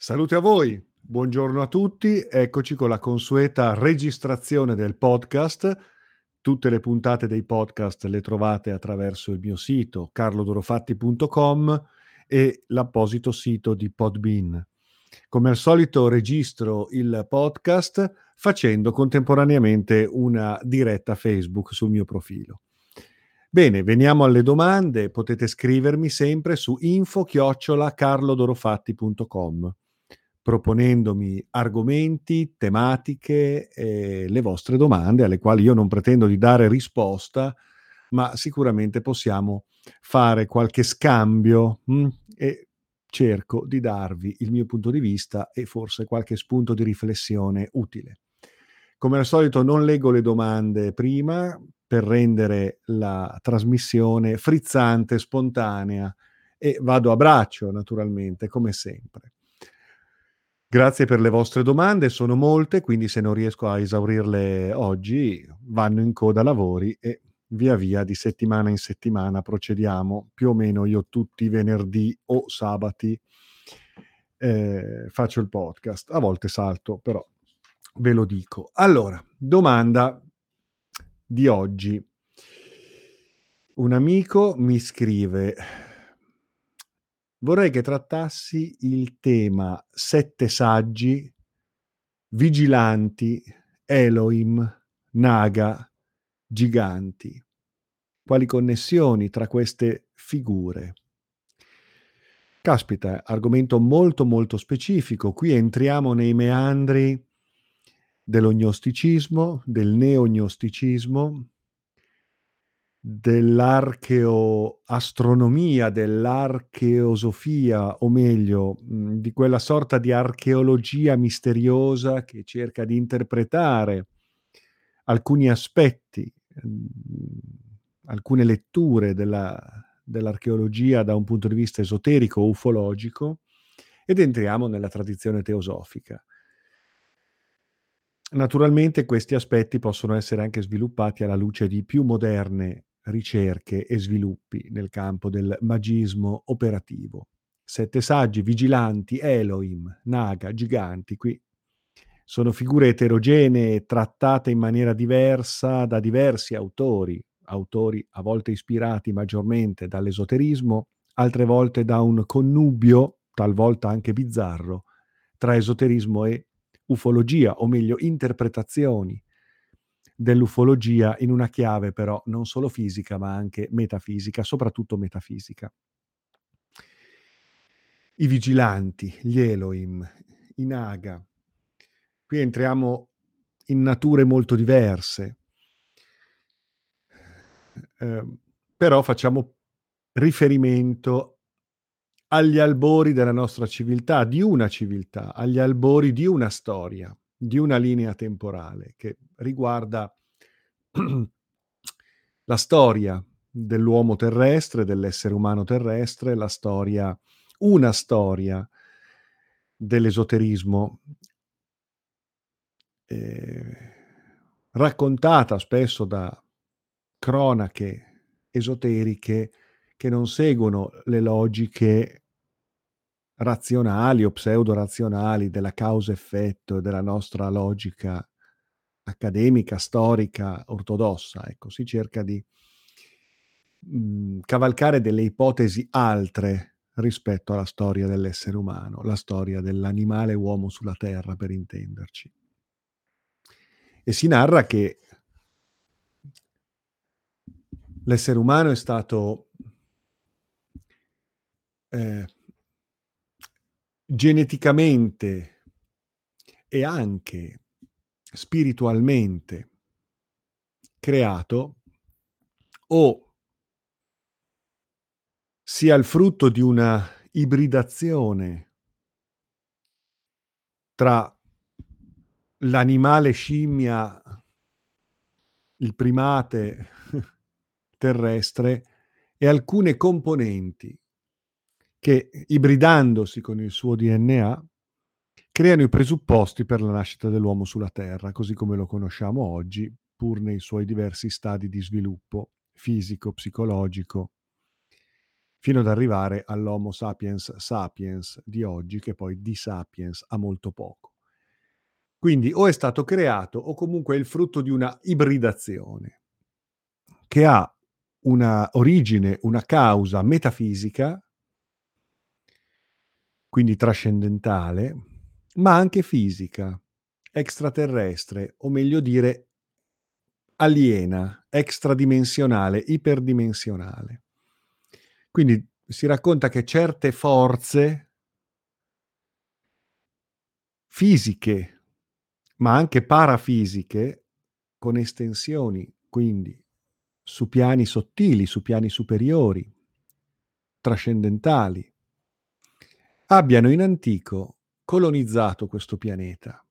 Salute a voi, buongiorno a tutti, eccoci con la consueta registrazione del podcast. Tutte le puntate dei podcast le trovate attraverso il mio sito carlodorofatti.com e l'apposito sito di Podbean. Come al solito registro il podcast facendo contemporaneamente una diretta Facebook sul mio profilo. Bene, veniamo alle domande, potete scrivermi sempre su info-carlodorofatti.com proponendomi argomenti, tematiche, eh, le vostre domande alle quali io non pretendo di dare risposta, ma sicuramente possiamo fare qualche scambio mh, hm, e cerco di darvi il mio punto di vista e forse qualche spunto di riflessione utile. Come al solito non leggo le domande prima per rendere la trasmissione frizzante, spontanea e vado a braccio naturalmente, come sempre. Grazie per le vostre domande, sono molte, quindi se non riesco a esaurirle oggi vanno in coda lavori e via via di settimana in settimana procediamo, più o meno io tutti i venerdì o sabati eh, faccio il podcast, a volte salto, però ve lo dico. Allora, domanda di oggi. Un amico mi scrive vorrei che trattassi il tema sette saggi, vigilanti, Elohim, Naga, giganti. Quali connessioni tra queste figure? Caspita, argomento molto molto specifico. Qui entriamo nei meandri dell'ognosticismo, del neognosticismo, dell'archeoastronomia, dell'archeosofia, o meglio, mh, di quella sorta di archeologia misteriosa che cerca di interpretare alcuni aspetti, mh, alcune letture della, dell'archeologia da un punto di vista esoterico ufologico ed entriamo nella tradizione teosofica. Naturalmente questi aspetti possono essere anche sviluppati alla luce di più moderne ricerche e sviluppi nel campo del magismo operativo. Sette saggi, vigilanti, Elohim, Naga, giganti, qui sono figure eterogenee trattate in maniera diversa da diversi autori, autori a volte ispirati maggiormente dall'esoterismo, altre volte da un connubio, talvolta anche bizzarro, tra esoterismo e ufologia, o meglio interpretazioni dell'ufologia in una chiave però non solo fisica ma anche metafisica, soprattutto metafisica. I vigilanti, gli Elohim, i Naga. Qui entriamo in nature molto diverse, eh, però facciamo riferimento agli albori della nostra civiltà, di una civiltà, agli albori di una storia di una linea temporale che riguarda la storia dell'uomo terrestre, dell'essere umano terrestre, la storia, una storia dell'esoterismo eh, raccontata spesso da cronache esoteriche che non seguono le logiche razionali o pseudo-razionali della causa-effetto e della nostra logica accademica, storica, ortodossa. Ecco, si cerca di mh, mhmm, cavalcare delle ipotesi altre rispetto alla storia dell'essere umano, la storia dell'animale uomo sulla terra, per intenderci. E si narra che l'essere umano è stato eh, geneticamente e anche spiritualmente creato o sia il frutto di una ibridazione tra l'animale scimmia, il primate terrestre e alcune componenti che ibridandosi con il suo DNA creano i presupposti per la nascita dell'uomo sulla Terra, così come lo conosciamo oggi, pur nei suoi diversi stadi di sviluppo fisico, psicologico fino ad arrivare all'Homo sapiens sapiens di oggi, che poi di sapiens ha molto poco. Quindi o è stato creato o comunque è il frutto di una ibridazione che ha una origine, una causa metafisica, quindi trascendentale, ma anche fisica, extraterrestre, o meglio dire aliena, extradimensionale, iperdimensionale. Quindi si racconta che certe forze fisiche, ma anche parafisiche, con estensioni quindi su piani sottili, su piani superiori, trascendentali, abbiano in antico colonizzato questo pianeta.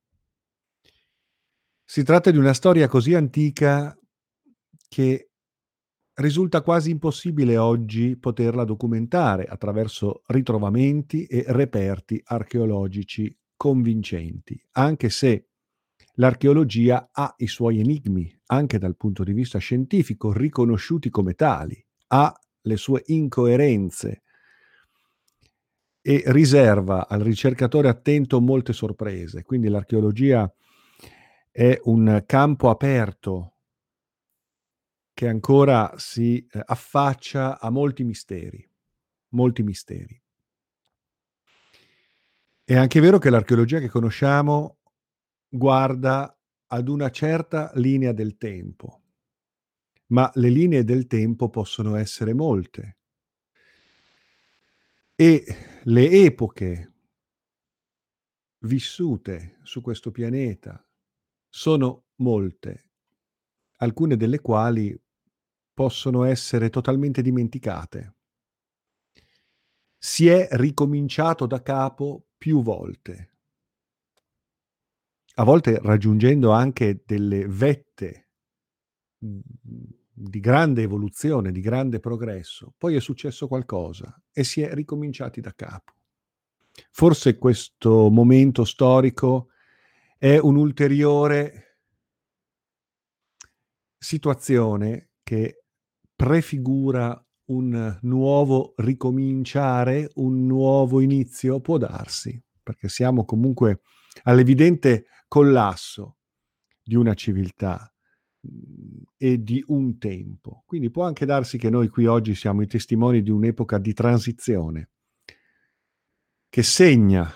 Si tratta di una storia così antica che risulta quasi impossibile oggi poterla documentare attraverso ritrovamenti e reperti archeologici convincenti, anche se l'archeologia ha i suoi enigmi, anche dal punto di vista scientifico, riconosciuti come tali, ha le sue incoerenze e riserva al ricercatore attento molte sorprese. Quindi l'archeologia è un campo aperto che ancora si eh, affaccia a molti misteri, molti misteri. È anche vero che l'archeologia che conosciamo guarda ad una certa linea del tempo, ma le linee del tempo possono essere molte e le epoche vissute su questo pianeta sono molte, alcune delle quali possono essere totalmente dimenticate. Si è ricominciato da capo più volte, a volte raggiungendo anche delle vette mhmm, di grande evoluzione, di grande progresso. Poi è successo qualcosa e si è ricominciati da capo. Forse questo momento storico è un'ulteriore situazione che prefigura un nuovo ricominciare, un nuovo inizio? Può darsi, perché siamo comunque all'evidente collasso di una civiltà e di un tempo. Quindi può anche darsi che noi qui oggi siamo i testimoni di un'epoca di transizione che segna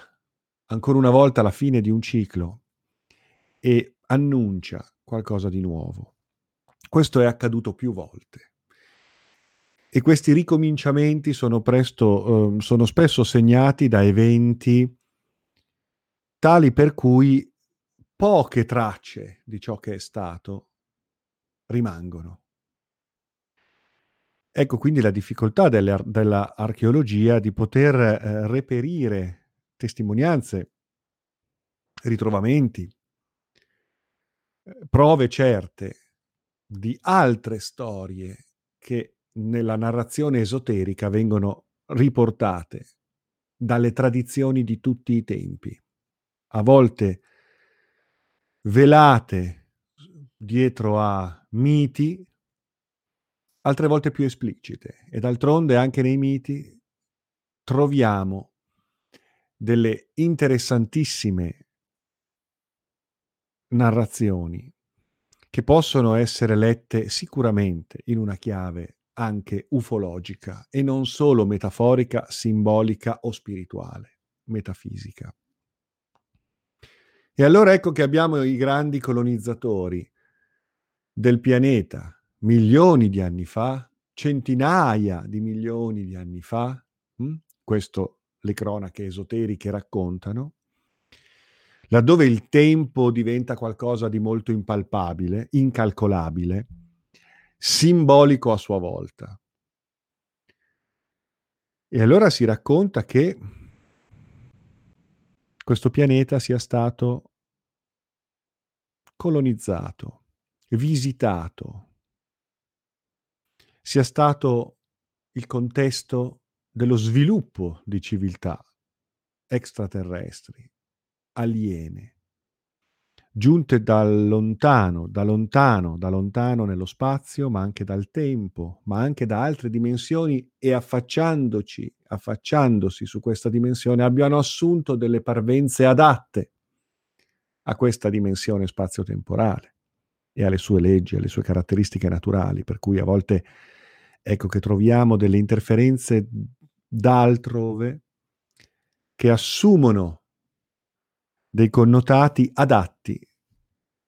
ancora una volta la fine di un ciclo e annuncia qualcosa di nuovo. Questo è accaduto più volte. E questi ricominciamenti sono, presto, eh, sono spesso segnati da eventi tali per cui poche tracce di ciò che è stato rimangono. Ecco quindi la difficoltà dell'archeologia di poter eh, reperire testimonianze, ritrovamenti, eh, prove certe di altre storie che nella narrazione esoterica vengono riportate dalle tradizioni di tutti i tempi, a volte velate dietro a miti, altre volte più esplicite. E d'altronde anche nei miti troviamo delle interessantissime narrazioni che possono essere lette sicuramente in una chiave anche ufologica e non solo metaforica, simbolica o spirituale, metafisica. E allora ecco che abbiamo i grandi colonizzatori del pianeta, milioni di anni fa, centinaia di milioni di anni fa, hm? questo le cronache esoteriche raccontano, laddove il tempo diventa qualcosa di molto impalpabile, incalcolabile, simbolico a sua volta. E allora si racconta che questo pianeta sia stato colonizzato, visitato, sia stato il contesto dello sviluppo di civiltà extraterrestri aliene, giunte da lontano, da lontano, da lontano nello spazio, ma anche dal tempo, ma anche da altre dimensioni e affacciandoci, affacciandosi su questa dimensione, abbiano assunto delle parvenze adatte a questa dimensione spazio-temporale e alle sue leggi, alle sue caratteristiche naturali, per cui a volte ecco che troviamo delle interferenze d'altrove che assumono dei connotati adatti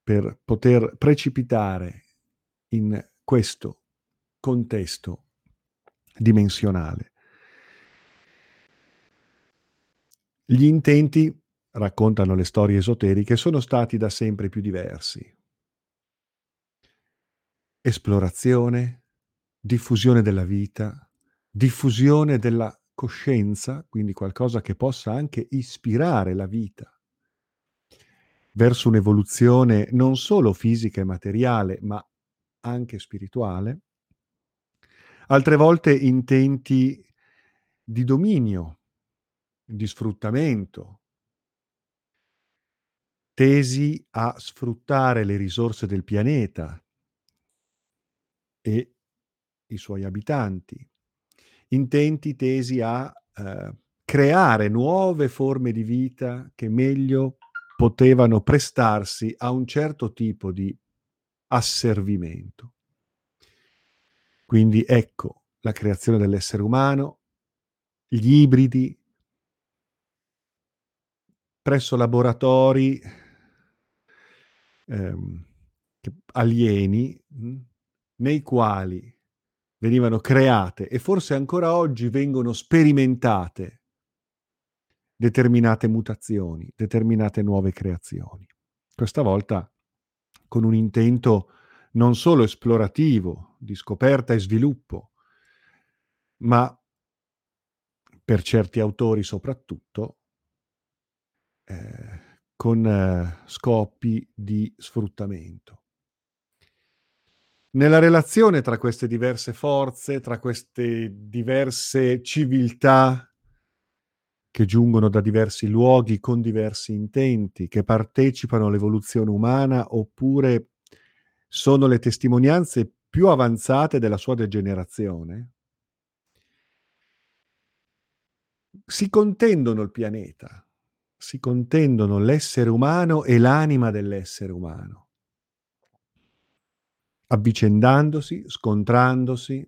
per poter precipitare in questo contesto dimensionale. Gli intenti, raccontano le storie esoteriche, sono stati da sempre più diversi. Esplorazione, diffusione della vita, diffusione della coscienza, quindi qualcosa che possa anche ispirare la vita verso un'evoluzione non solo fisica e materiale, ma anche spirituale, altre volte intenti di dominio, di sfruttamento, tesi a sfruttare le risorse del pianeta e i suoi abitanti, intenti tesi a eh, creare nuove forme di vita che meglio potevano prestarsi a un certo tipo di asservimento. Quindi ecco la creazione dell'essere umano, gli ibridi presso laboratori ehm, alieni mh, nei quali venivano create e forse ancora oggi vengono sperimentate determinate mutazioni, determinate nuove creazioni. Questa volta con un intento non solo esplorativo, di scoperta e sviluppo, ma per certi autori soprattutto eh, con eh, scopi di sfruttamento. Nella relazione tra queste diverse forze, tra queste diverse civiltà che giungono da diversi luoghi con diversi intenti, che partecipano all'evoluzione umana oppure sono le testimonianze più avanzate della sua degenerazione, si contendono il pianeta, si contendono l'essere umano e l'anima dell'essere umano, avvicendandosi, scontrandosi,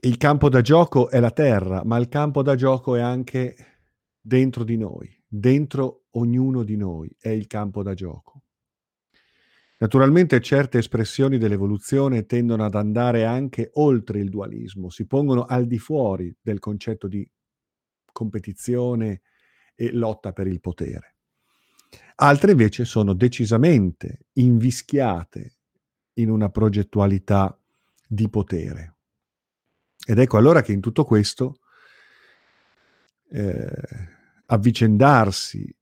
il campo da gioco è la terra, ma il campo da gioco è anche dentro di noi, dentro ognuno di noi è il campo da gioco. Naturalmente certe espressioni dell'evoluzione tendono ad andare anche oltre il dualismo, si pongono al di fuori del concetto di competizione e lotta per il potere. Altre invece sono decisamente invischiate in una progettualità di potere. Ed ecco allora che in tutto questo eh, avvicendarsi,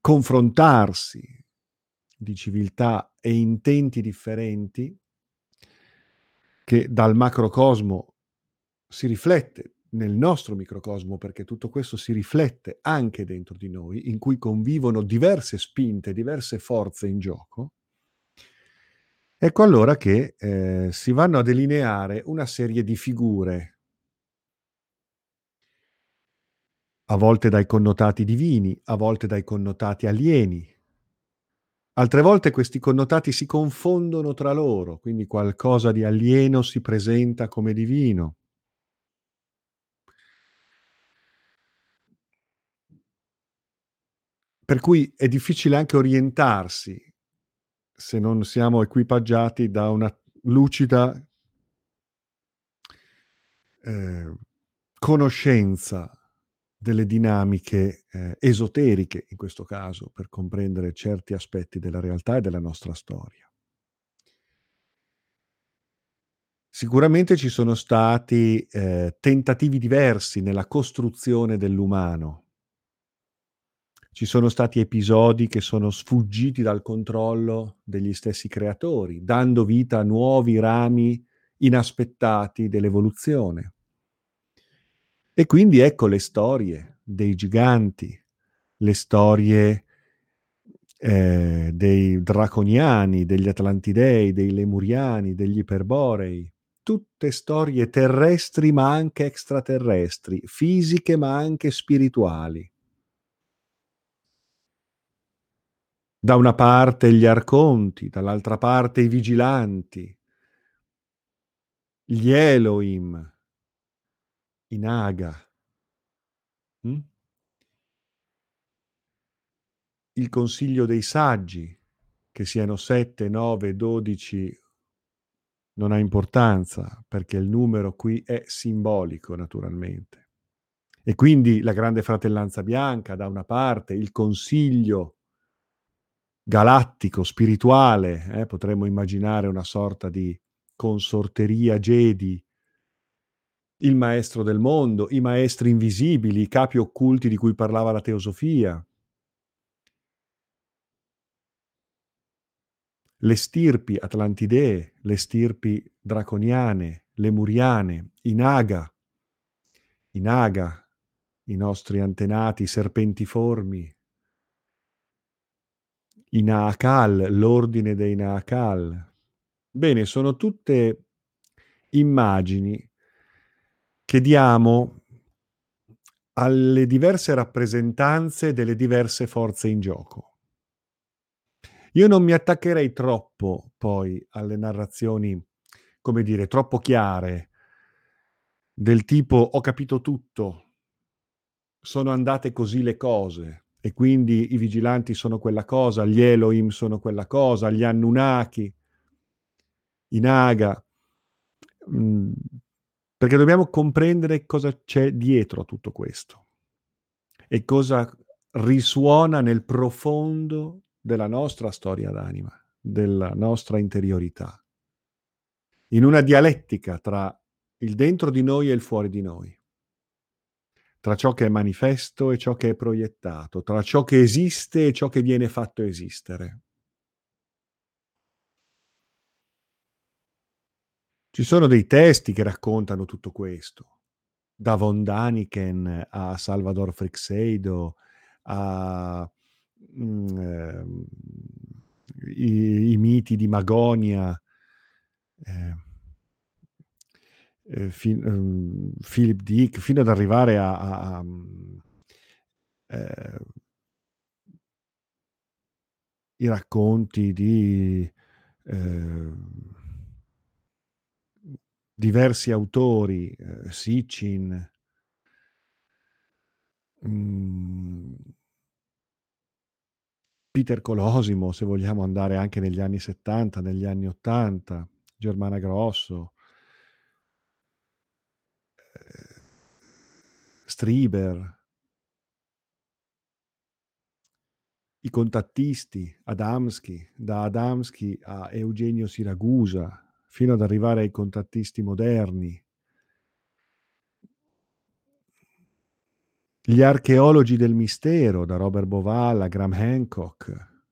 confrontarsi di civiltà e intenti differenti, che dal macrocosmo si riflette nel nostro microcosmo, perché tutto questo si riflette anche dentro di noi, in cui convivono diverse spinte, diverse forze in gioco, Ecco allora che eh, si vanno a delineare una serie di figure, a volte dai connotati divini, a volte dai connotati alieni. Altre volte questi connotati si confondono tra loro, quindi qualcosa di alieno si presenta come divino. Per cui è difficile anche orientarsi se non siamo equipaggiati da una lucida eh, conoscenza delle dinamiche eh, esoteriche, in questo caso, per comprendere certi aspetti della realtà e della nostra storia. Sicuramente ci sono stati eh, tentativi diversi nella costruzione dell'umano, ci sono stati episodi che sono sfuggiti dal controllo degli stessi creatori, dando vita a nuovi rami inaspettati dell'evoluzione. E quindi ecco le storie dei giganti, le storie eh, dei draconiani, degli atlantidei, dei lemuriani, degli iperborei, tutte storie terrestri ma anche extraterrestri, fisiche ma anche spirituali. Da una parte gli arconti, dall'altra parte i vigilanti, gli Elohim, i Naga. Mm? Il consiglio dei saggi, che siano 7, 9, 12, non ha importanza, perché il numero qui è simbolico, naturalmente. E quindi la grande fratellanza bianca, da una parte, il consiglio galattico, spirituale, eh, potremmo immaginare una sorta di consorteria Jedi, il maestro del mondo, i maestri invisibili, i capi occulti di cui parlava la teosofia, le stirpi atlantidee, le stirpi draconiane, lemuriane, i naga, i naga, i nostri antenati serpentiformi, i Naakal, l'ordine dei Naakal. Bene, sono tutte immagini che diamo alle diverse rappresentanze delle diverse forze in gioco. Io non mi attaccherei troppo poi alle narrazioni, come dire, troppo chiare, del tipo ho capito tutto, sono andate così le cose e quindi i vigilanti sono quella cosa, gli Elohim sono quella cosa, gli Anunnaki, i Naga, mm, perché dobbiamo comprendere cosa c'è dietro a tutto questo e cosa risuona nel profondo della nostra storia d'anima, della nostra interiorità, in una dialettica tra il dentro di noi e il fuori di noi, tra ciò che è manifesto e ciò che è proiettato, tra ciò che esiste e ciò che viene fatto esistere. Ci sono dei testi che raccontano tutto questo, da Von Daniken a Salvador Frixeido a mm, eh, i, i, miti di Magonia, eh, eh, fin, um, Philip Dick, fino ad arrivare a, a, a eh, i racconti di eh, diversi autori, eh, Sitchin, mm, Peter Colosimo, se vogliamo andare anche negli anni 70, negli anni 80, Germana Grosso, Strieber, i contattisti, Adamski, da Adamski a Eugenio Siragusa, fino ad arrivare ai contattisti moderni. Gli archeologi del mistero, da Robert Boval a Graham Hancock.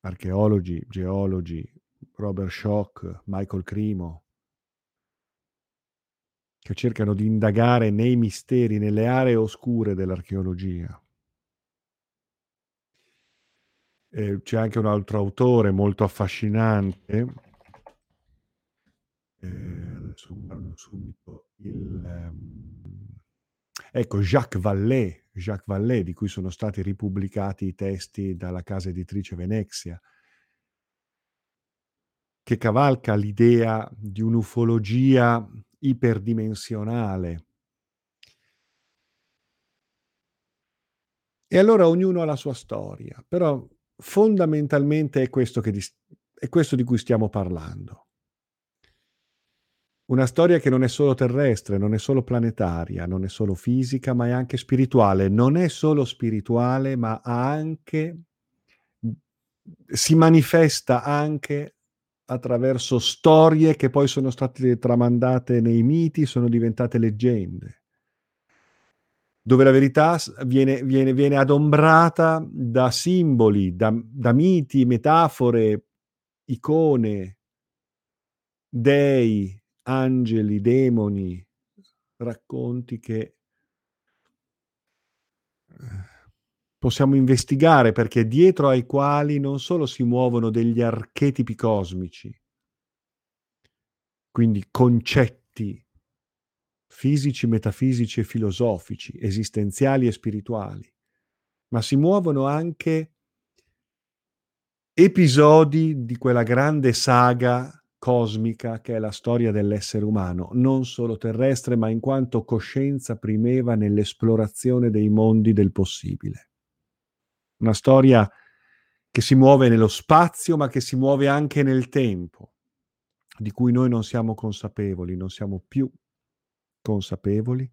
Archeologi, geologi, Robert Schock, Michael Crimo, che cercano di indagare nei misteri, nelle aree oscure dell'archeologia. E c'è anche un altro autore molto affascinante, eh, adesso guardo subito il... Ehm, ecco, Jacques Vallée, Jacques Vallée, di cui sono stati ripubblicati i testi dalla casa editrice Venezia, che cavalca l'idea di un'ufologia iperdimensionale. E allora ognuno ha la sua storia, però fondamentalmente è questo, che, è questo di cui stiamo parlando. Una storia che non è solo terrestre, non è solo planetaria, non è solo fisica, ma è anche spirituale. Non è solo spirituale, ma anche si manifesta anche attraverso storie che poi sono state tramandate nei miti, sono diventate leggende, dove la verità viene, viene, viene adombrata da simboli, da, da miti, metafore, icone, dei, angeli, demoni, racconti che possiamo investigare perché dietro ai quali non solo si muovono degli archetipi cosmici, quindi concetti fisici, metafisici e filosofici, esistenziali e spirituali, ma si muovono anche episodi di quella grande saga cosmica che è la storia dell'essere umano, non solo terrestre, ma in quanto coscienza primeva nell'esplorazione dei mondi del possibile una storia che si muove nello spazio, ma che si muove anche nel tempo, di cui noi non siamo consapevoli, non siamo più consapevoli,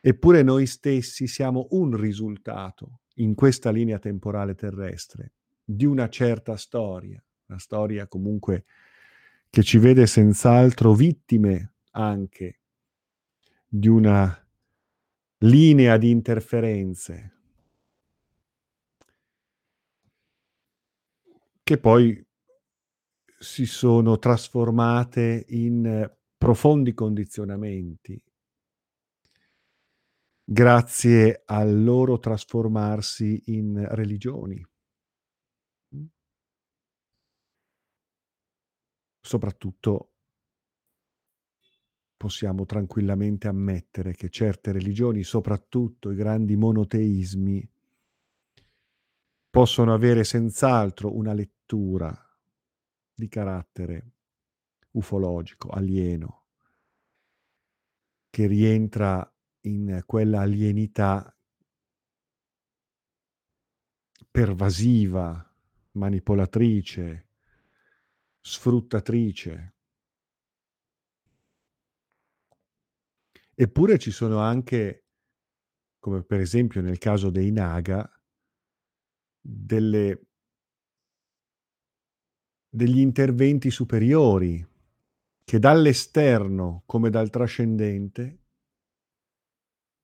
eppure noi stessi siamo un risultato in questa linea temporale terrestre di una certa storia, una storia comunque che ci vede senz'altro vittime anche di una linea di interferenze, che poi si sono trasformate in profondi condizionamenti grazie al loro trasformarsi in religioni. Soprattutto possiamo tranquillamente ammettere che certe religioni, soprattutto i grandi monoteismi, possono avere senz'altro una lettura di carattere ufologico, alieno, che rientra in quella alienità pervasiva, manipolatrice, sfruttatrice. Eppure ci sono anche, come per esempio nel caso dei Naga, delle, degli interventi superiori che dall'esterno come dal trascendente,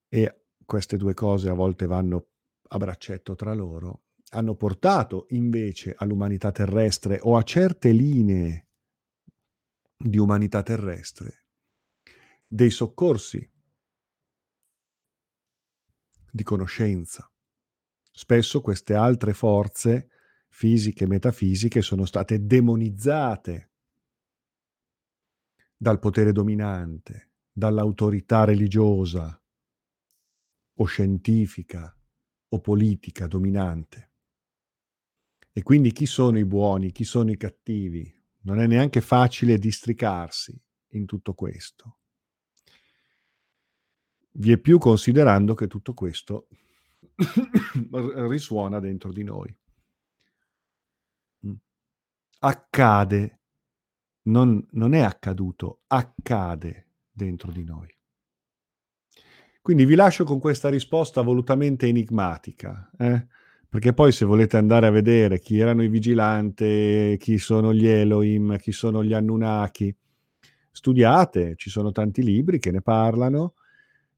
e queste due cose a volte vanno a braccetto tra loro, hanno portato invece all'umanità terrestre o a certe linee di umanità terrestre dei soccorsi di conoscenza. Spesso queste altre forze fisiche e metafisiche sono state demonizzate dal potere dominante, dall'autorità religiosa o scientifica o politica dominante. E quindi chi sono i buoni, chi sono i cattivi? Non è neanche facile districarsi in tutto questo. Vi è più considerando che tutto questo risuona dentro di noi. Mm. Accade, non, non è accaduto, accade dentro di noi. Quindi vi lascio con questa risposta volutamente enigmatica, eh? perché poi se volete andare a vedere chi erano i vigilanti, chi sono gli Elohim, chi sono gli Anunnaki, studiate, ci sono tanti libri che ne parlano,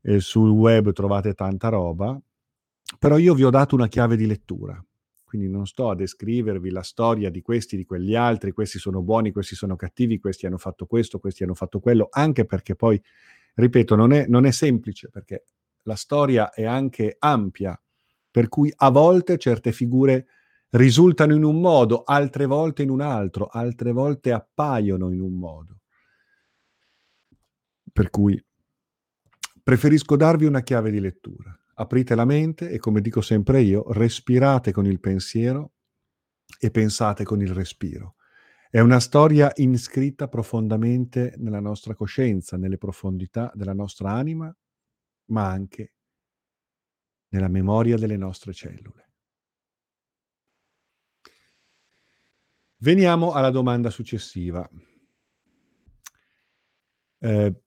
eh, sul web trovate tanta roba, però io vi ho dato una chiave di lettura, quindi non sto a descrivervi la storia di questi, di quegli altri, questi sono buoni, questi sono cattivi, questi hanno fatto questo, questi hanno fatto quello, anche perché poi, ripeto, non è, non è semplice, perché la storia è anche ampia, per cui a volte certe figure risultano in un modo, altre volte in un altro, altre volte appaiono in un modo. Per cui preferisco darvi una chiave di lettura aprite la mente e, come dico sempre io, respirate con il pensiero e pensate con il respiro. È una storia iscritta profondamente nella nostra coscienza, nelle profondità della nostra anima, ma anche nella memoria delle nostre cellule. Veniamo alla domanda successiva. Eh,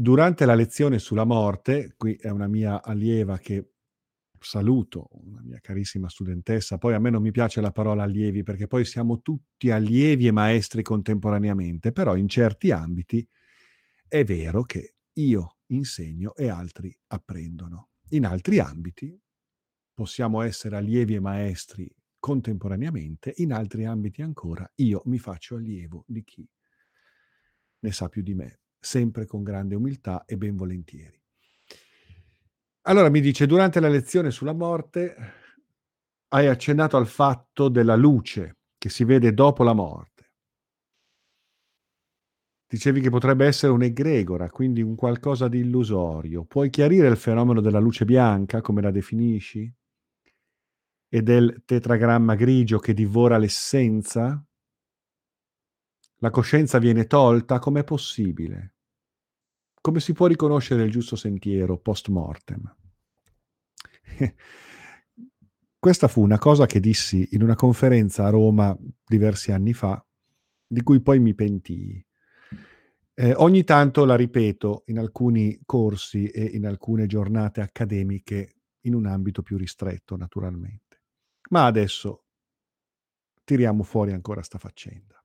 Durante la lezione sulla morte, qui è una mia allieva che saluto, una mia carissima studentessa, poi a me non mi piace la parola allievi perché poi siamo tutti allievi e maestri contemporaneamente, però in certi ambiti è vero che io insegno e altri apprendono. In altri ambiti possiamo essere allievi e maestri contemporaneamente, in altri ambiti ancora io mi faccio allievo di chi ne sa più di me sempre con grande umiltà e ben volentieri. Allora mi dice, durante la lezione sulla morte, hai accennato al fatto della luce che si vede dopo la morte. Dicevi che potrebbe essere un'egregora, quindi un qualcosa di illusorio. Puoi chiarire il fenomeno della luce bianca, come la definisci? E del tetragramma grigio che divora l'essenza? La coscienza viene tolta? Com'è possibile? Come si può riconoscere il giusto sentiero post mortem? Questa fu una cosa che dissi in una conferenza a Roma diversi anni fa, di cui poi mi pentii. Eh, ogni tanto la ripeto in alcuni corsi e in alcune giornate accademiche in un ambito più ristretto, naturalmente. Ma adesso tiriamo fuori ancora sta faccenda.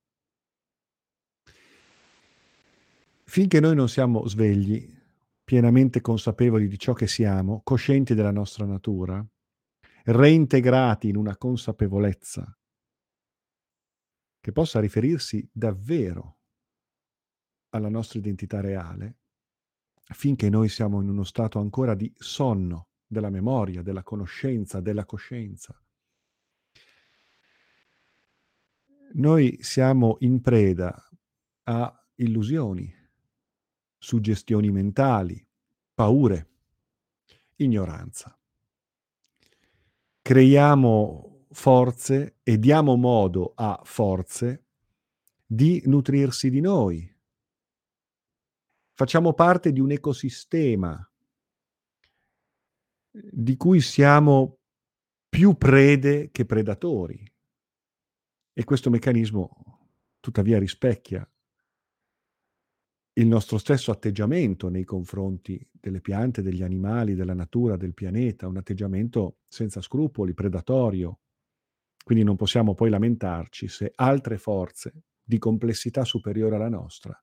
Finché noi non siamo svegli, pienamente consapevoli di ciò che siamo, coscienti della nostra natura, reintegrati in una consapevolezza che possa riferirsi davvero alla nostra identità reale, finché noi siamo in uno stato ancora di sonno della memoria, della conoscenza, della coscienza. Noi siamo in preda a illusioni, suggestioni mentali, paure, ignoranza creiamo forze e diamo modo a forze di nutrirsi di noi. Facciamo parte di un ecosistema di cui siamo più prede che predatori. E questo meccanismo tuttavia rispecchia il nostro stesso atteggiamento nei confronti delle piante, degli animali, della natura, del pianeta, un atteggiamento senza scrupoli, predatorio. Quindi non possiamo poi lamentarci se altre forze di complessità superiore alla nostra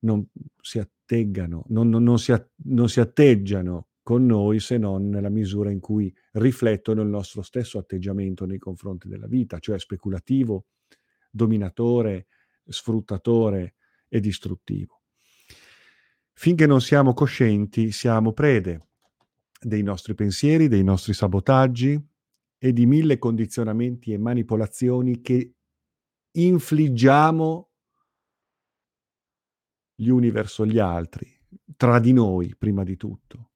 non si atteggano, non, non, non, si, non si atteggiano con noi se non nella misura in cui riflettono il nostro stesso atteggiamento nei confronti della vita, cioè speculativo, dominatore, sfruttatore e distruttivo. Finché non siamo coscienti, siamo prede dei nostri pensieri, dei nostri sabotaggi e di mille condizionamenti e manipolazioni che infliggiamo gli uni verso gli altri, tra di noi prima di tutto.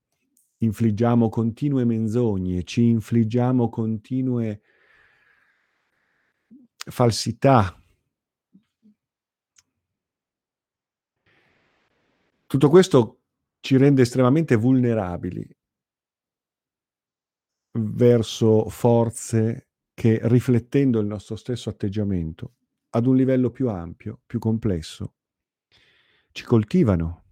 Infliggiamo continue menzogne, ci infliggiamo continue falsità, Tutto questo ci rende estremamente vulnerabili verso forze che, riflettendo il nostro stesso atteggiamento ad un livello più ampio, più complesso, ci coltivano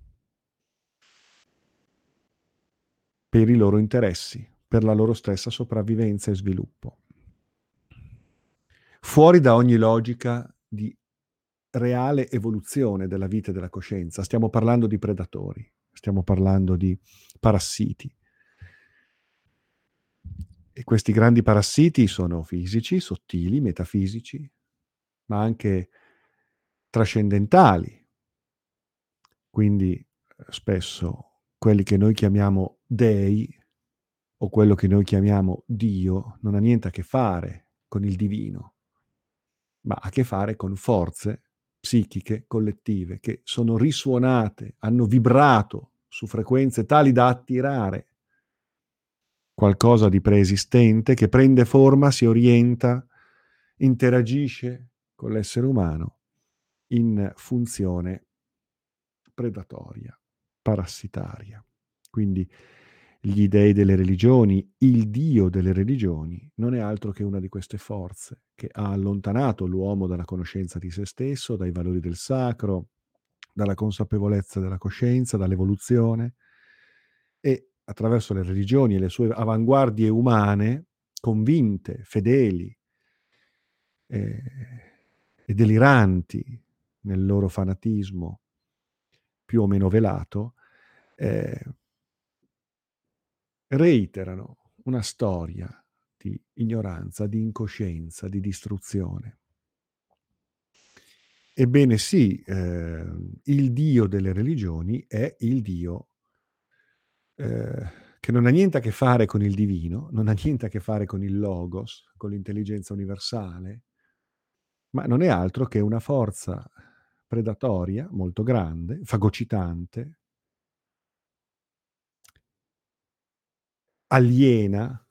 per i loro interessi, per la loro stessa sopravvivenza e sviluppo. Fuori da ogni logica di reale evoluzione della vita e della coscienza. Stiamo parlando di predatori, stiamo parlando di parassiti. E questi grandi parassiti sono fisici, sottili, metafisici, ma anche trascendentali. Quindi eh, spesso quelli che noi chiamiamo dei o quello che noi chiamiamo Dio non ha niente a che fare con il divino, ma ha a che fare con forze psichiche collettive che sono risuonate, hanno vibrato su frequenze tali da attirare qualcosa di preesistente che prende forma, si orienta, interagisce con l'essere umano in funzione predatoria, parassitaria. Quindi gli dei delle religioni, il Dio delle religioni, non è altro che una di queste forze che ha allontanato l'uomo dalla conoscenza di se stesso, dai valori del sacro, dalla consapevolezza della coscienza, dall'evoluzione e attraverso le religioni e le sue avanguardie umane, convinte, fedeli eh, e deliranti nel loro fanatismo più o meno velato, eh, reiterano una storia di ignoranza, di incoscienza, di distruzione. Ebbene sì, eh, il Dio delle religioni è il Dio eh, che non ha niente a che fare con il divino, non ha niente a che fare con il logos, con l'intelligenza universale, ma non è altro che una forza predatoria molto grande, fagocitante, aliena,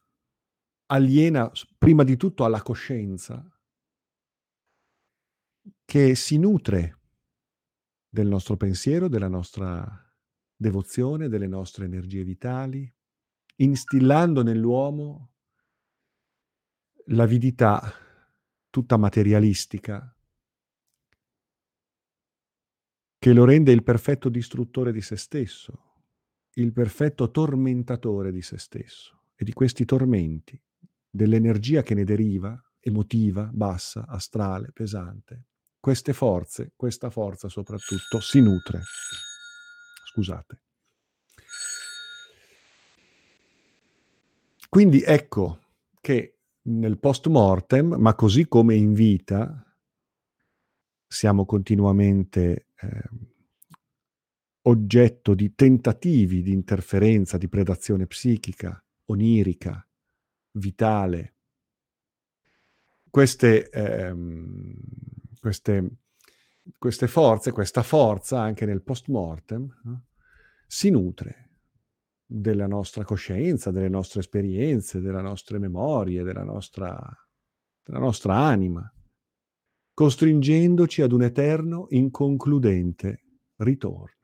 aliena prima di tutto alla coscienza, che si nutre del nostro pensiero, della nostra devozione, delle nostre energie vitali, instillando nell'uomo l'avidità tutta materialistica che lo rende il perfetto distruttore di se stesso, il perfetto tormentatore di se stesso e di questi tormenti, dell'energia che ne deriva, emotiva, bassa, astrale, pesante. Queste forze, questa forza soprattutto, si nutre. Scusate. Quindi ecco che nel post mortem, ma così come in vita, siamo continuamente eh, oggetto di tentativi di interferenza, di predazione psichica, onirica, vitale. Queste, ehm, queste, queste forze, questa forza anche nel post mortem, no? si nutre della nostra coscienza, delle nostre esperienze, delle nostre memorie, della nostra, della nostra anima, costringendoci ad un eterno, inconcludente ritorno,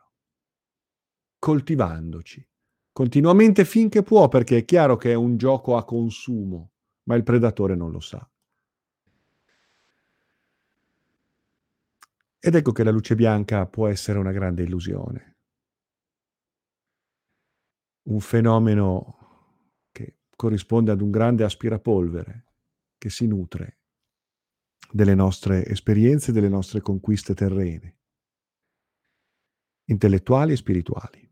coltivandoci continuamente finché può, perché è chiaro che è un gioco a consumo, ma il predatore non lo sa. Ed ecco che la luce bianca può essere una grande illusione un fenomeno che corrisponde ad un grande aspirapolvere che si nutre delle nostre esperienze, delle nostre conquiste terrene, intellettuali e spirituali.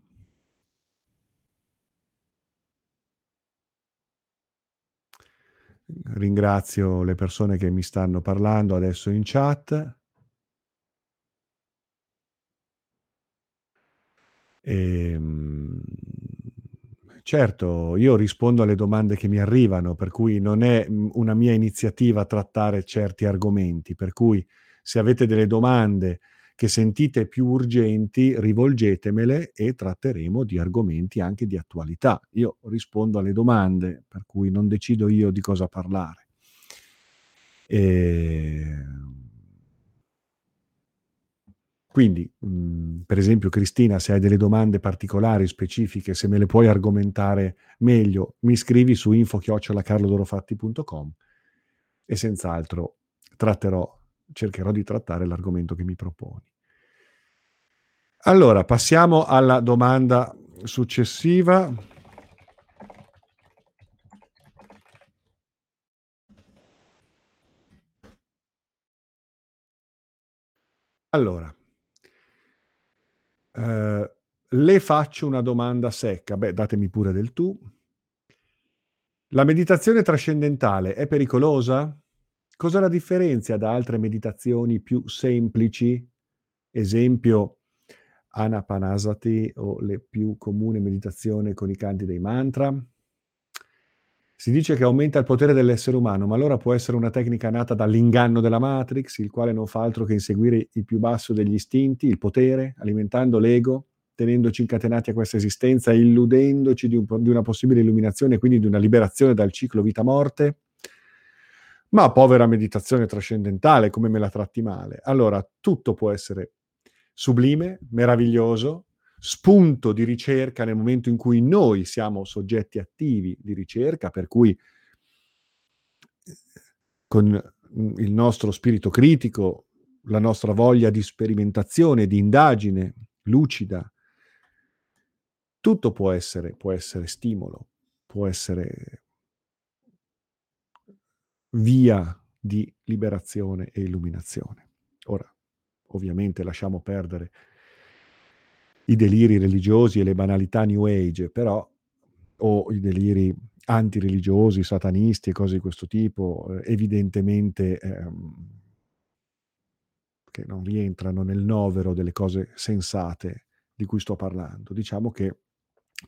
Ringrazio le persone che mi stanno parlando adesso in chat. E, ehm, Certo, io rispondo alle domande che mi arrivano, per cui non è una mia iniziativa trattare certi argomenti, per cui se avete delle domande che sentite più urgenti, rivolgetemele e tratteremo di argomenti anche di attualità. Io rispondo alle domande, per cui non decido io di cosa parlare. E quindi, mh, mhmm, per esempio, Cristina, se hai delle domande particolari, specifiche, se me le puoi argomentare meglio, mi scrivi su info-carlodorofatti.com e senz'altro tratterò, cercherò di trattare l'argomento che mi proponi. Allora, passiamo alla domanda successiva. Allora, Uh, le faccio una domanda secca. Beh, datemi pure del tu. La meditazione trascendentale è pericolosa? Cosa la differenzia da altre meditazioni più semplici? Esempio, Anapanasati o le più comuni meditazioni con i canti dei mantra? Si dice che aumenta il potere dell'essere umano, ma allora può essere una tecnica nata dall'inganno della Matrix, il quale non fa altro che inseguire il più basso degli istinti, il potere, alimentando l'ego, tenendoci incatenati a questa esistenza, illudendoci di, un, di una possibile illuminazione, quindi di una liberazione dal ciclo vita-morte. Ma povera meditazione trascendentale, come me la tratti male. Allora, tutto può essere sublime, meraviglioso, spunto di ricerca nel momento in cui noi siamo soggetti attivi di ricerca, per cui con il nostro spirito critico, la nostra voglia di sperimentazione, di indagine lucida, tutto può essere, può essere stimolo, può essere via di liberazione e illuminazione. Ora, ovviamente lasciamo perdere i deliri religiosi e le banalità New Age, però, o i deliri antireligiosi, satanisti e cose di questo tipo, eh, evidentemente ehm, che non rientrano nel novero delle cose sensate di cui sto parlando. Diciamo che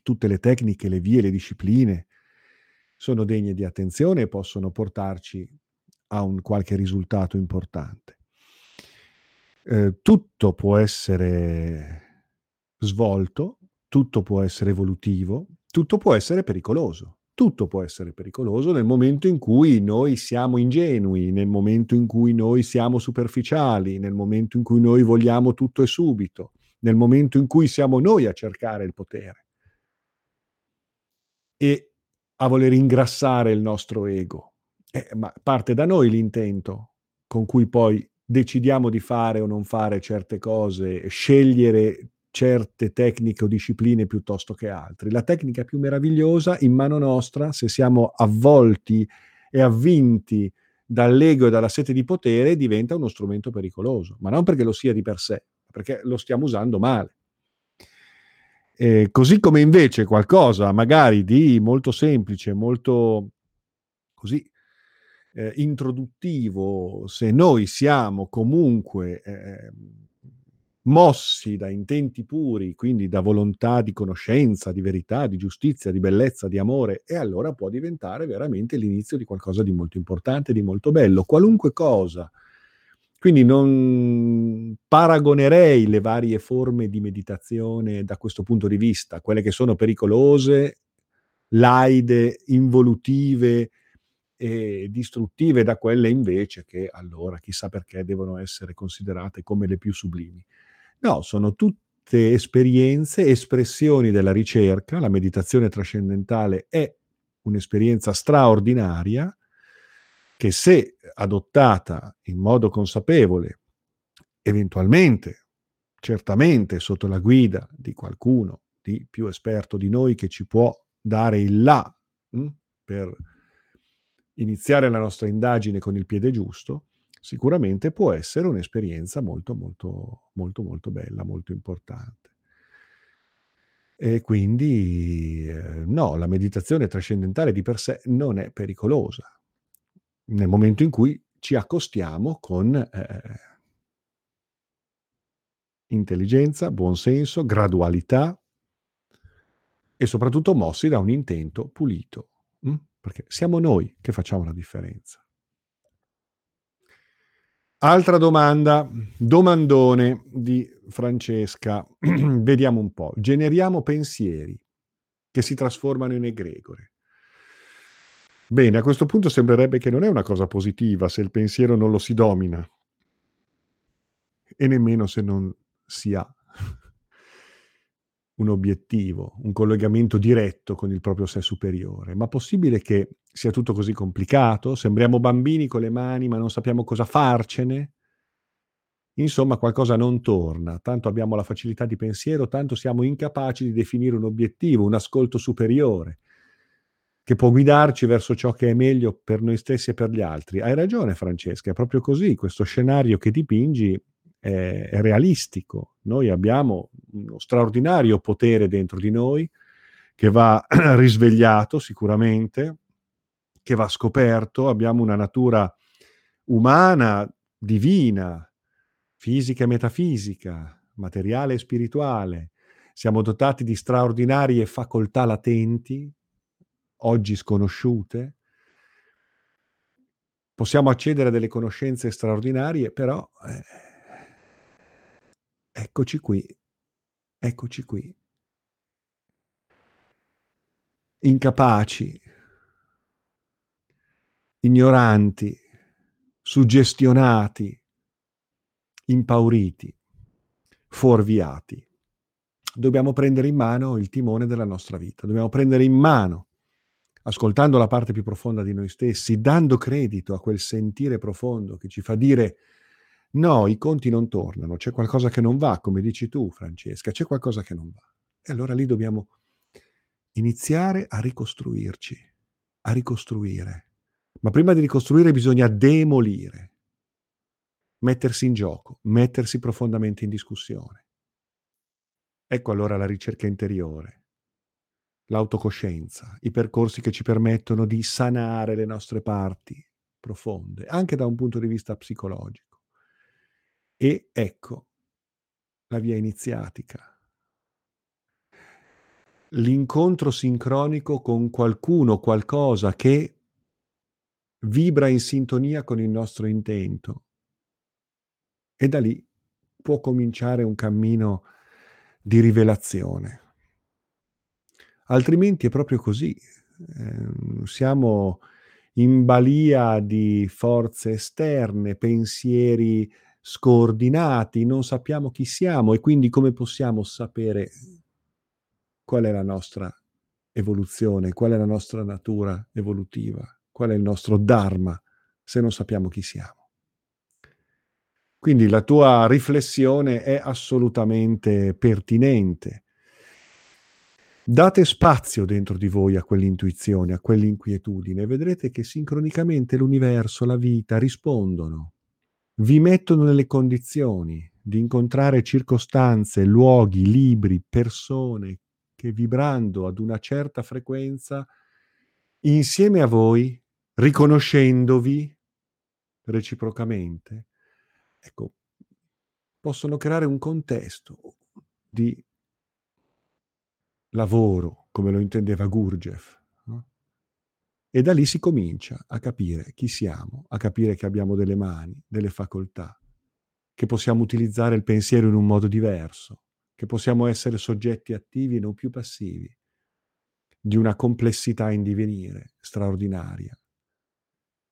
tutte le tecniche, le vie, le discipline sono degne di attenzione e possono portarci a un qualche risultato importante. Eh, tutto può essere svolto, tutto può essere evolutivo, tutto può essere pericoloso. Tutto può essere pericoloso nel momento in cui noi siamo ingenui, nel momento in cui noi siamo superficiali, nel momento in cui noi vogliamo tutto e subito, nel momento in cui siamo noi a cercare il potere e a voler ingrassare il nostro ego. Eh, ma parte da noi l'intento con cui poi decidiamo di fare o non fare certe cose, scegliere certe tecniche o discipline piuttosto che altre. La tecnica più meravigliosa in mano nostra, se siamo avvolti e avvinti dall'ego e dalla sete di potere, diventa uno strumento pericoloso, ma non perché lo sia di per sé, perché lo stiamo usando male. Eh, così come invece qualcosa magari di molto semplice, molto così eh, introduttivo, se noi siamo comunque eh, mossi da intenti puri, quindi da volontà di conoscenza, di verità, di giustizia, di bellezza, di amore, e allora può diventare veramente l'inizio di qualcosa di molto importante, di molto bello, qualunque cosa. Quindi non paragonerei le varie forme di meditazione da questo punto di vista, quelle che sono pericolose, laide, involutive e distruttive da quelle invece che allora chissà perché devono essere considerate come le più sublimi. No, sono tutte esperienze, espressioni della ricerca. La meditazione trascendentale è un'esperienza straordinaria che se adottata in modo consapevole, eventualmente, certamente sotto la guida di qualcuno di più esperto di noi che ci può dare il là mh, hm, per iniziare la nostra indagine con il piede giusto, sicuramente può essere un'esperienza molto, molto, molto, molto bella, molto importante. E quindi eh, no, la meditazione trascendentale di per sé non è pericolosa nel momento in cui ci accostiamo con eh, intelligenza, buonsenso, gradualità e soprattutto mossi da un intento pulito, hm? Perché siamo noi che facciamo la differenza. Altra domanda, domandone di Francesca. Vediamo un po'. Generiamo pensieri che si trasformano in egregore. Bene, a questo punto sembrerebbe che non è una cosa positiva se il pensiero non lo si domina e nemmeno se non si ha un obiettivo, un collegamento diretto con il proprio sé superiore. Ma possibile che sia tutto così complicato? Sembriamo bambini con le mani ma non sappiamo cosa farcene? Insomma, qualcosa non torna, tanto abbiamo la facilità di pensiero, tanto siamo incapaci di definire un obiettivo, un ascolto superiore, che può guidarci verso ciò che è meglio per noi stessi e per gli altri. Hai ragione Francesca, è proprio così, questo scenario che dipingi è, è realistico. Noi abbiamo uno straordinario potere dentro di noi che va risvegliato sicuramente, che va scoperto, abbiamo una natura umana, divina, fisica e metafisica, materiale e spirituale. Siamo dotati di straordinarie facoltà latenti, oggi sconosciute. Possiamo accedere a delle conoscenze straordinarie, però eh, Eccoci qui, eccoci qui. Incapaci, ignoranti, suggestionati, impauriti, fuorviati. Dobbiamo prendere in mano il timone della nostra vita, dobbiamo prendere in mano, ascoltando la parte più profonda di noi stessi, dando credito a quel sentire profondo che ci fa dire No, i conti non tornano, c'è qualcosa che non va, come dici tu Francesca, c'è qualcosa che non va. E allora lì dobbiamo iniziare a ricostruirci, a ricostruire. Ma prima di ricostruire bisogna demolire, mettersi in gioco, mettersi profondamente in discussione. Ecco allora la ricerca interiore, l'autocoscienza, i percorsi che ci permettono di sanare le nostre parti profonde, anche da un punto di vista psicologico. E ecco la via iniziatica. l'incontro sincronico con qualcuno, qualcosa che vibra in sintonia con il nostro intento. E da lì può cominciare un cammino di rivelazione. Altrimenti è proprio così. Eh, siamo in balia di forze esterne, pensieri scordinati, non sappiamo chi siamo e quindi come possiamo sapere qual è la nostra evoluzione, qual è la nostra natura evolutiva, qual è il nostro dharma se non sappiamo chi siamo. Quindi la tua riflessione è assolutamente pertinente. Date spazio dentro di voi a quell'intuizione, a quell'inquietudine, e vedrete che sincronicamente l'universo, la vita rispondono, vi mettono nelle condizioni di incontrare circostanze, luoghi, libri, persone che vibrando ad una certa frequenza, insieme a voi, riconoscendovi reciprocamente, ecco, possono creare un contesto di lavoro, come lo intendeva Gurdjieff. E da lì si comincia a capire chi siamo, a capire che abbiamo delle mani, delle facoltà, che possiamo utilizzare il pensiero in un modo diverso, che possiamo essere soggetti attivi e non più passivi, di una complessità in divenire straordinaria,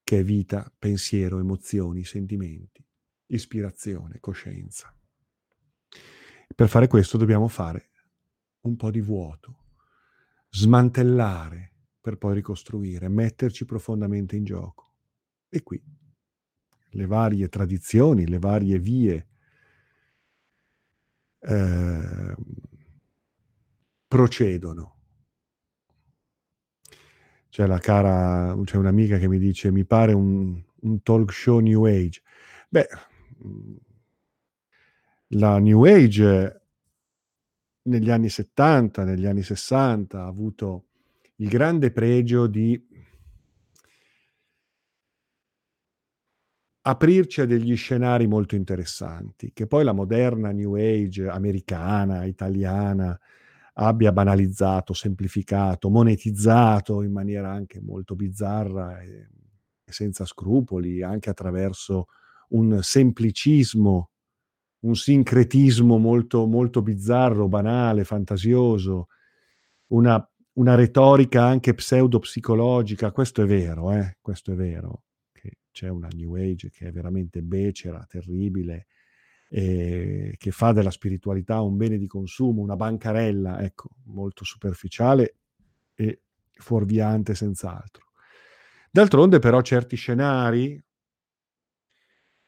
che è vita, pensiero, emozioni, sentimenti, ispirazione, coscienza. Per fare questo dobbiamo fare un po' di vuoto, smantellare per poi ricostruire, metterci profondamente in gioco. E qui le varie tradizioni, le varie vie eh, procedono. C'è la cara, c'è un'amica che mi dice mi pare un, un talk show New Age. Beh, la New Age negli anni 70, negli anni 60 ha avuto il grande pregio di aprirci a degli scenari molto interessanti, che poi la moderna New Age americana, italiana, abbia banalizzato, semplificato, monetizzato in maniera anche molto bizzarra e, senza scrupoli, anche attraverso un semplicismo un sincretismo molto, molto bizzarro, banale, fantasioso, una, una retorica anche pseudopsicologica. Questo è vero, eh? questo è vero, che c'è una New Age che è veramente becera, terribile, e che fa della spiritualità un bene di consumo, una bancarella, ecco, molto superficiale e fuorviante senz'altro. D'altronde però certi scenari,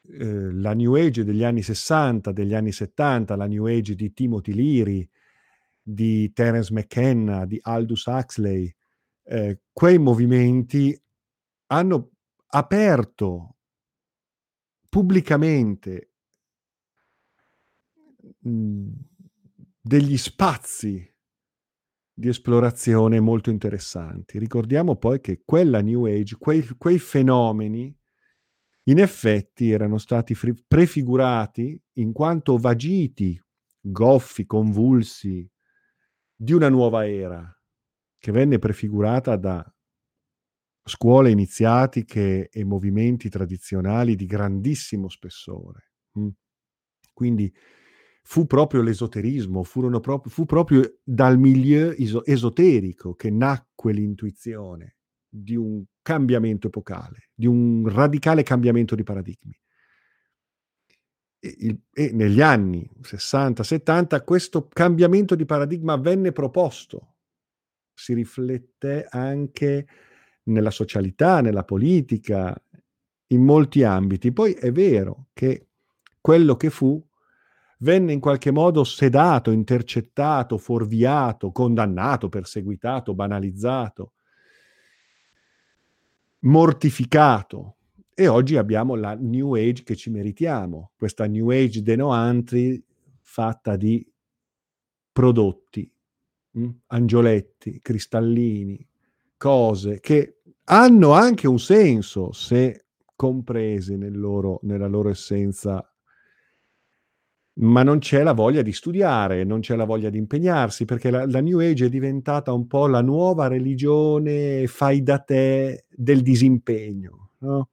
eh, la New Age degli anni 60, degli anni 70, la New Age di Timothy Leary, di Terence McKenna, di Aldous Huxley, eh, quei movimenti hanno aperto pubblicamente mh, mhmm, degli spazi di esplorazione molto interessanti. Ricordiamo poi che quella New Age, quei, quei fenomeni, in effetti erano stati fri- prefigurati in quanto vagiti, goffi, convulsi, di una nuova era che venne prefigurata da scuole iniziatiche e movimenti tradizionali di grandissimo spessore. Mm. Quindi fu proprio l'esoterismo, proprio, fu proprio dal milieu esoterico che nacque l'intuizione di un cambiamento epocale, di un radicale cambiamento di paradigmi. E, e negli anni 60-70 questo cambiamento di paradigma venne proposto, si riflette anche nella socialità, nella politica, in molti ambiti. Poi è vero che quello che fu venne in qualche modo sedato, intercettato, fuorviato, condannato, perseguitato, banalizzato mortificato. E oggi abbiamo la New Age che ci meritiamo, questa New Age denoantri fatta di prodotti, mh? angioletti, cristallini, cose che hanno anche un senso se comprese nel loro, nella loro essenza ma non c'è la voglia di studiare, non c'è la voglia di impegnarsi, perché la, la New Age è diventata un po' la nuova religione fai da te del disimpegno, no?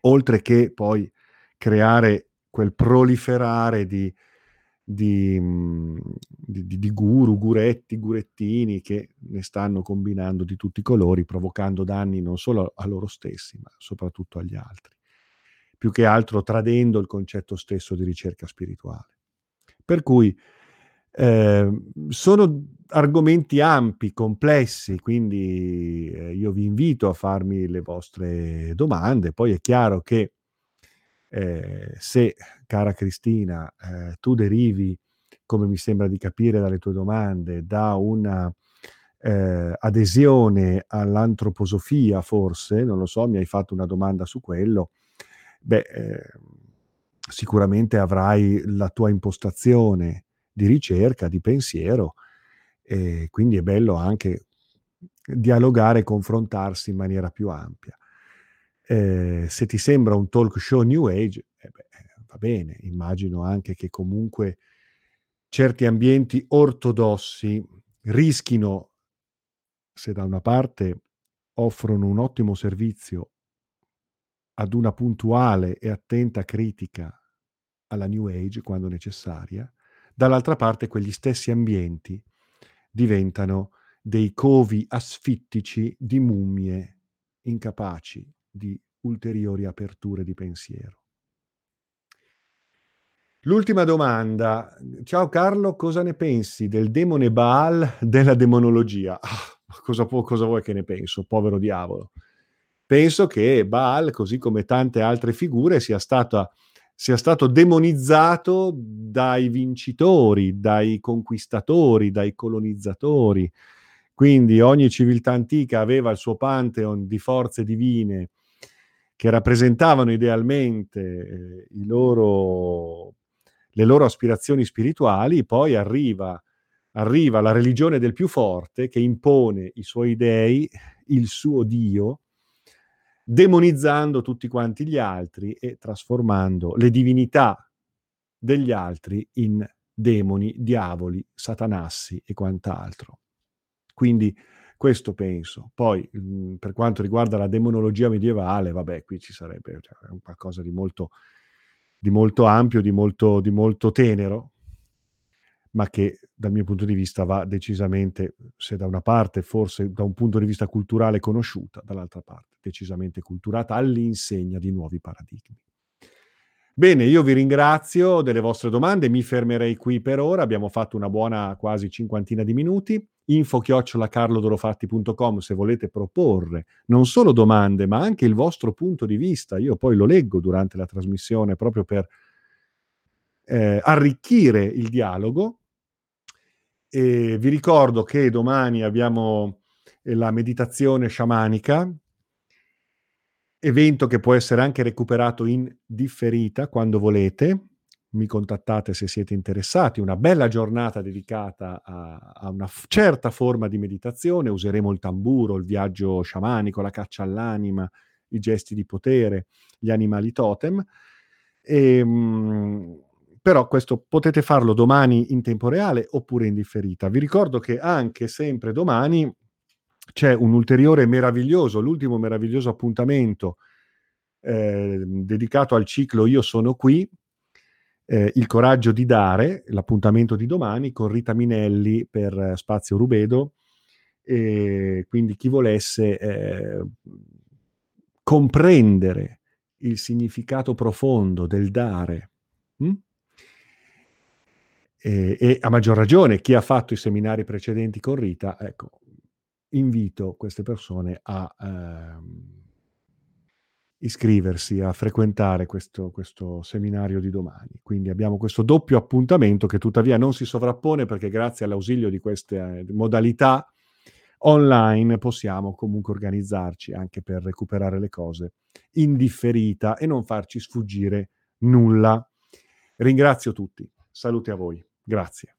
Oltre che poi creare quel proliferare di, di, di, di, guru, guretti, gurettini che ne stanno combinando di tutti i colori, provocando danni non solo a loro stessi, ma soprattutto agli altri più che altro tradendo il concetto stesso di ricerca spirituale. Per cui eh, sono argomenti ampi, complessi, quindi eh, io vi invito a farmi le vostre domande. Poi è chiaro che eh, se, cara Cristina, eh, tu derivi, come mi sembra di capire dalle tue domande, da una eh, adesione all'antroposofia, forse, non lo so, mi hai fatto una domanda su quello, beh, eh, sicuramente avrai la tua impostazione di ricerca, di pensiero, e quindi è bello anche dialogare e confrontarsi in maniera più ampia. Eh, se ti sembra un talk show New Age, eh beh, va bene, immagino anche che comunque certi ambienti ortodossi rischino, se da una parte offrono un ottimo servizio ad una puntuale e attenta critica alla New Age quando necessaria, dall'altra parte quegli stessi ambienti diventano dei covi asfittici di mummie incapaci di ulteriori aperture di pensiero. L'ultima domanda. Ciao Carlo, cosa ne pensi del demone Baal della demonologia? Ah, cosa, cosa vuoi che ne penso, povero diavolo? penso che Baal, così come tante altre figure, sia, stata, sia stato demonizzato dai vincitori, dai conquistatori, dai colonizzatori. Quindi ogni civiltà antica aveva il suo pantheon di forze divine che rappresentavano idealmente eh, loro, le loro aspirazioni spirituali, poi arriva, arriva la religione del più forte che impone i suoi dei, il suo Dio, demonizzando tutti quanti gli altri e trasformando le divinità degli altri in demoni, diavoli, satanassi e quant'altro. Quindi questo penso. Poi mh, per quanto riguarda la demonologia medievale, vabbè, qui ci sarebbe cioè, qualcosa di molto, di molto ampio, di molto, di molto tenero, ma che dal mio punto di vista va decisamente, se da una parte forse da un punto di vista culturale conosciuta, dall'altra parte decisamente culturata all'insegna di nuovi paradigmi. Bene, io vi ringrazio delle vostre domande, mi fermerei qui per ora, abbiamo fatto una buona quasi cinquantina di minuti. Info chiocciolacarlodorofatti.com se volete proporre non solo domande, ma anche il vostro punto di vista. Io poi lo leggo durante la trasmissione proprio per eh, arricchire il dialogo. E vi ricordo che domani abbiamo eh, la meditazione sciamanica, evento che può essere anche recuperato in differita quando volete. Mi contattate se siete interessati. Una bella giornata dedicata a, a una f- certa forma di meditazione. Useremo il tamburo, il viaggio sciamanico, la caccia all'anima, i gesti di potere, gli animali totem. E, ehm, mh, però questo potete farlo domani in tempo reale oppure in differita. Vi ricordo che anche sempre domani c'è un ulteriore meraviglioso, l'ultimo meraviglioso appuntamento eh, dedicato al ciclo Io sono qui, eh, Il coraggio di dare, l'appuntamento di domani con Rita Minelli per Spazio Rubedo. E quindi chi volesse eh, comprendere il significato profondo del dare, hm? E, e, a maggior ragione chi ha fatto i seminari precedenti con Rita, ecco, invito queste persone a ehm, iscriversi, a frequentare questo, questo seminario di domani. Quindi abbiamo questo doppio appuntamento che tuttavia non si sovrappone perché grazie all'ausilio di queste eh, modalità online possiamo comunque organizzarci anche per recuperare le cose in differita e non farci sfuggire nulla. Ringrazio tutti. Salute a voi. Grazie.